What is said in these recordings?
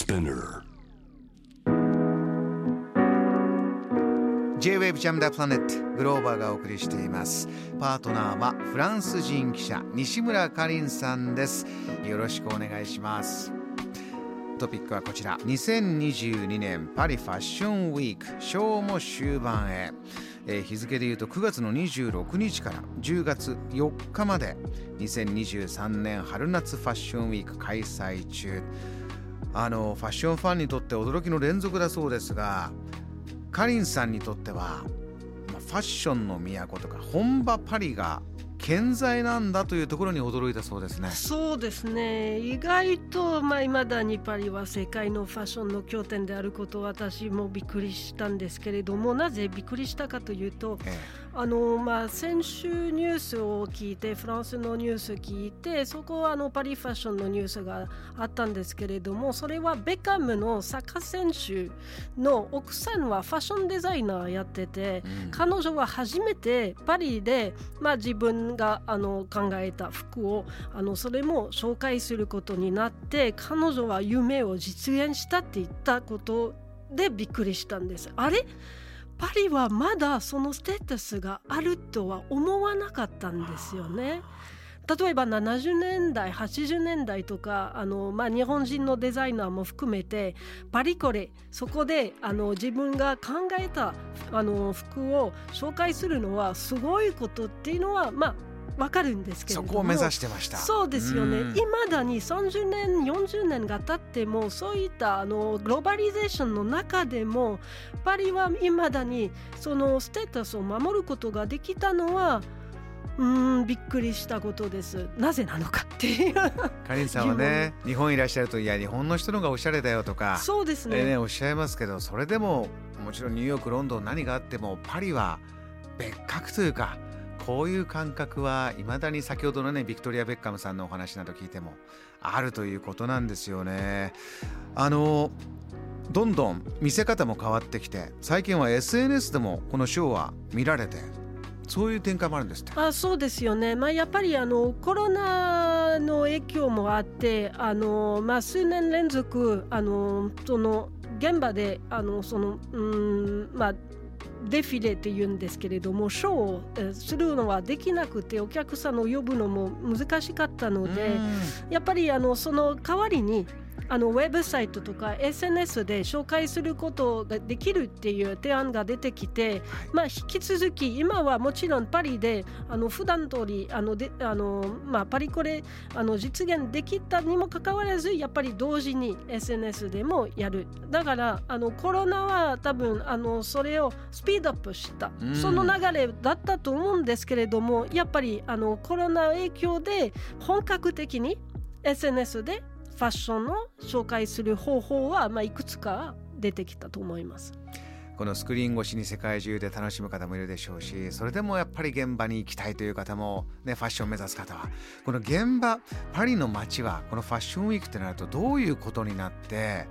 Spinner. J-Wave ジャムダプラネットグローバーがお送りしています。パートナーはフランス人記者西村かりんさんです。よろしくお願いします。トピックはこちら。2022年パリファッションウィークショーも終盤へ、えー日付でいうと9月の26日から10月4日まで2023年春夏ファッションウィーク開催中。あのファッションファンにとって驚きの連続だそうですがかりんさんにとっては、まあファッションの都とか本場パリが健在なんだというところに驚いたそうですね。そうですね意外とまあ、未だにパリは世界のファッションの拠点であることを私もびっくりしたんですけれどもなぜびっくりしたかというとえあの、まあ、先週ニュースを聞いてフランスのニュース聞いてそこはあのパリファッションのニュースがあったんですけれどもそれはベカムのサッカー選手の奥さんはファッションデザイナーやってて、うん彼女は初めてパリで、まあ、自分があの考えた服をあのそれも紹介することになって彼女は夢を実現したって言ったことでびっくりしたんです。あれ？パリはまだそのステータスがあるとは思わなかったんですよね。例えば70年代80年代とかあの、まあ、日本人のデザイナーも含めてパリコレそこであの自分が考えたあの服を紹介するのはすごいことっていうのはまあわかるんですけれども。そこを目指してました。そうですよね。うん。いまだに30年40年が経ってもそういったあのグローバリゼーションの中でもパリはいまだにそのステータスを守ることができたのはうーんびっくりしたことです。なぜなのかっていう。かりんさんはね日本いらっしゃるといや日本の人のがおしゃれだよとかそうですえーね、ねおっしゃいますけどそれでももちろんニューヨークロンドン何があってもパリは別格というかこういう感覚はいまだに先ほどのねビクトリア・ベッカムさんのお話など聞いてもあるということなんですよね。あのどんどん見せ方も変わってきて最近は SNS でもこのショーは見られてそういう展開もあるんですって。あそうですよね、まあ、やっぱりあのコロナの影響もあってあの、まあ、数年連続あのその現場であのそのうんまあデフィレって言うんですけれどもショーをえーするのはできなくてお客さんを呼ぶのも難しかったので、やっぱりあのその代わりにあのウェブサイトとか SNS で紹介することができるっていう提案が出てきて、まあ、引き続き今はもちろんパリであの普段通りあのであの、まあ、パリコレあの実現できたにもかかわらずやっぱり同時に SNS でもやる。だからあのコロナは多分あのそれをスピードアップした、うん。その流れだったと思うんですけれどもやっぱりあのコロナ影響で本格的に SNS でファッションを紹介する方法は、まあ、いくつか出てきたと思います。このスクリーン越しに世界中で楽しむ方もいるでしょうしそれでもやっぱり現場に行きたいという方も、ね、ファッションを目指す方はこの現場パリの街はこのファッションウィークってなるとどういうことになって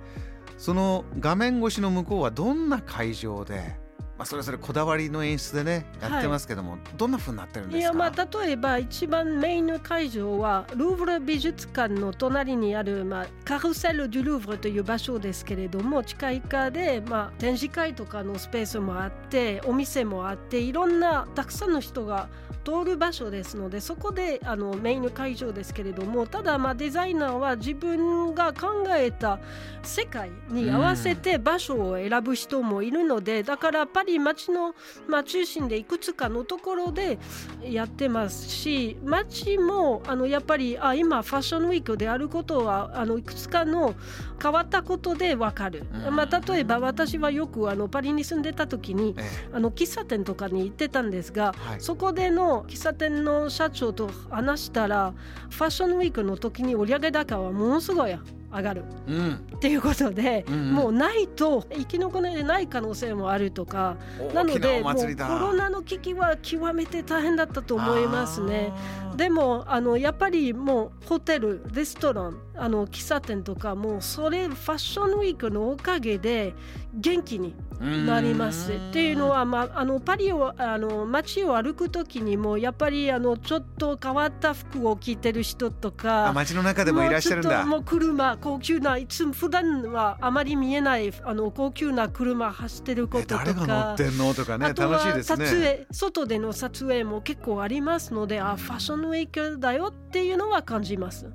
その画面越しの向こうはどんな会場で、まあ、それぞれこだわりの演出でねやってますけども、どんな風になってるんですか？いやまあ例えば一番メインの会場はルーブル美術館の隣にある、まあ、カルセル・デュ・ルーブルという場所ですけれども地下1階で、まあ、展示会とかのスペースもあってお店もあっていろんなたくさんの人が通る場所ですのでそこであのメインの会場ですけれどもただまあデザイナーは自分が考えた世界に合わせて場所を選ぶ人もいるので、だからパリ街の、まあ、中心でいくつかのところでやってますし街もあのやっぱりあ今ファッションウィークであることはあのいくつかの変わったことでわかる、うん。まあ、例えば私はよくあのパリに住んでた時にえあの喫茶店とかに行ってたんですが、はい。そこでの喫茶店の社長と話したらファッションウィークの時に売上高はものすごい上がる。えうん。っていうことで、うんうん。もうないと生き残れない可能性もあるとかなのでもうコロナの危機は極めて大変だったと思いますね。でもあのやっぱりもうホテルレストランあの喫茶店とかもうそれファッションウィークのおかげで元気になります。っていうのは、まあ、あのパリをあの街を歩く時にもやっぱりあのちょっと変わった服を着てる人とあか街の中でもいらっしゃるんだ。もうちょっともう車高級ないつも普段はあまり見えないあの高級な車走ってることとか誰が乗ってんのとかねあとは楽しいです撮影ね外での撮影も結構ありますのであファッションウィークだよっていうのは感じます。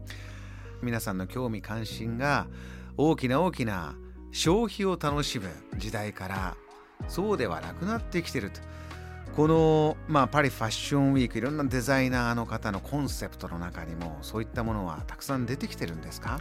皆さんの興味関心が大きな大きな消費を楽しむ時代からそうではなくなってきてると。この、まあ、パリファッションウィークいろんなデザイナーの方のコンセプトの中にもそういったものはたくさん出てきてるんですか？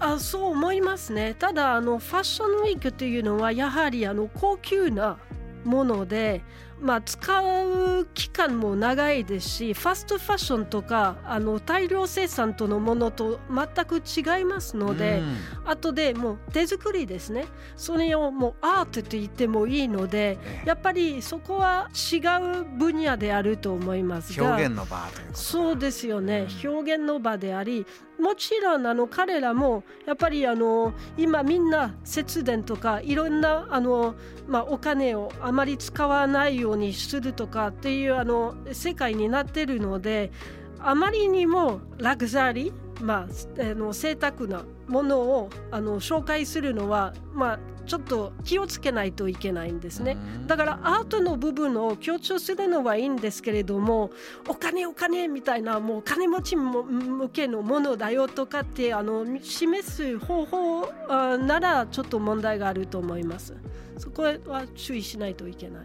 あそう思いますね。ただあのファッションウィークというのはやはりあの高級なもので、まあ、使う期間も長いですしファストファッションとかあの大量生産とのものと全く違いますので、うん。後でもう手作りですね。それをもうアートと言ってもいいのでええ。やっぱりそこは違う分野であると思いますが。表現の場ということそうですよね、うん。表現の場でありもちろんあの彼らもやっぱりあの今みんな節電とかいろんなあの、まあ、お金をあまり使わないようにするとかっていうあの世界になってるのであまりにもラグザリー、まあ、あの贅沢なものをあの紹介するのは、まあ、ちょっと気をつけないといけないんですね。うんだからアートの部分を強調するのはいいんですけれどもお金お金みたいなもう金持ちも向けのものだよとかってあの示す方法あならちょっと問題があると思います。そこは注意しないといけない。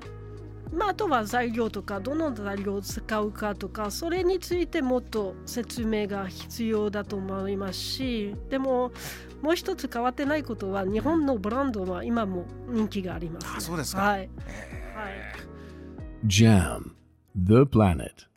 まあ、あとは材料とかどの材料を使うかとかそれについてもっと説明が必要だと思いますしでももう一つ変わってないことは日本のブランドは今も人気があります、ね。あそうですかはいえーはい Jam, the planet.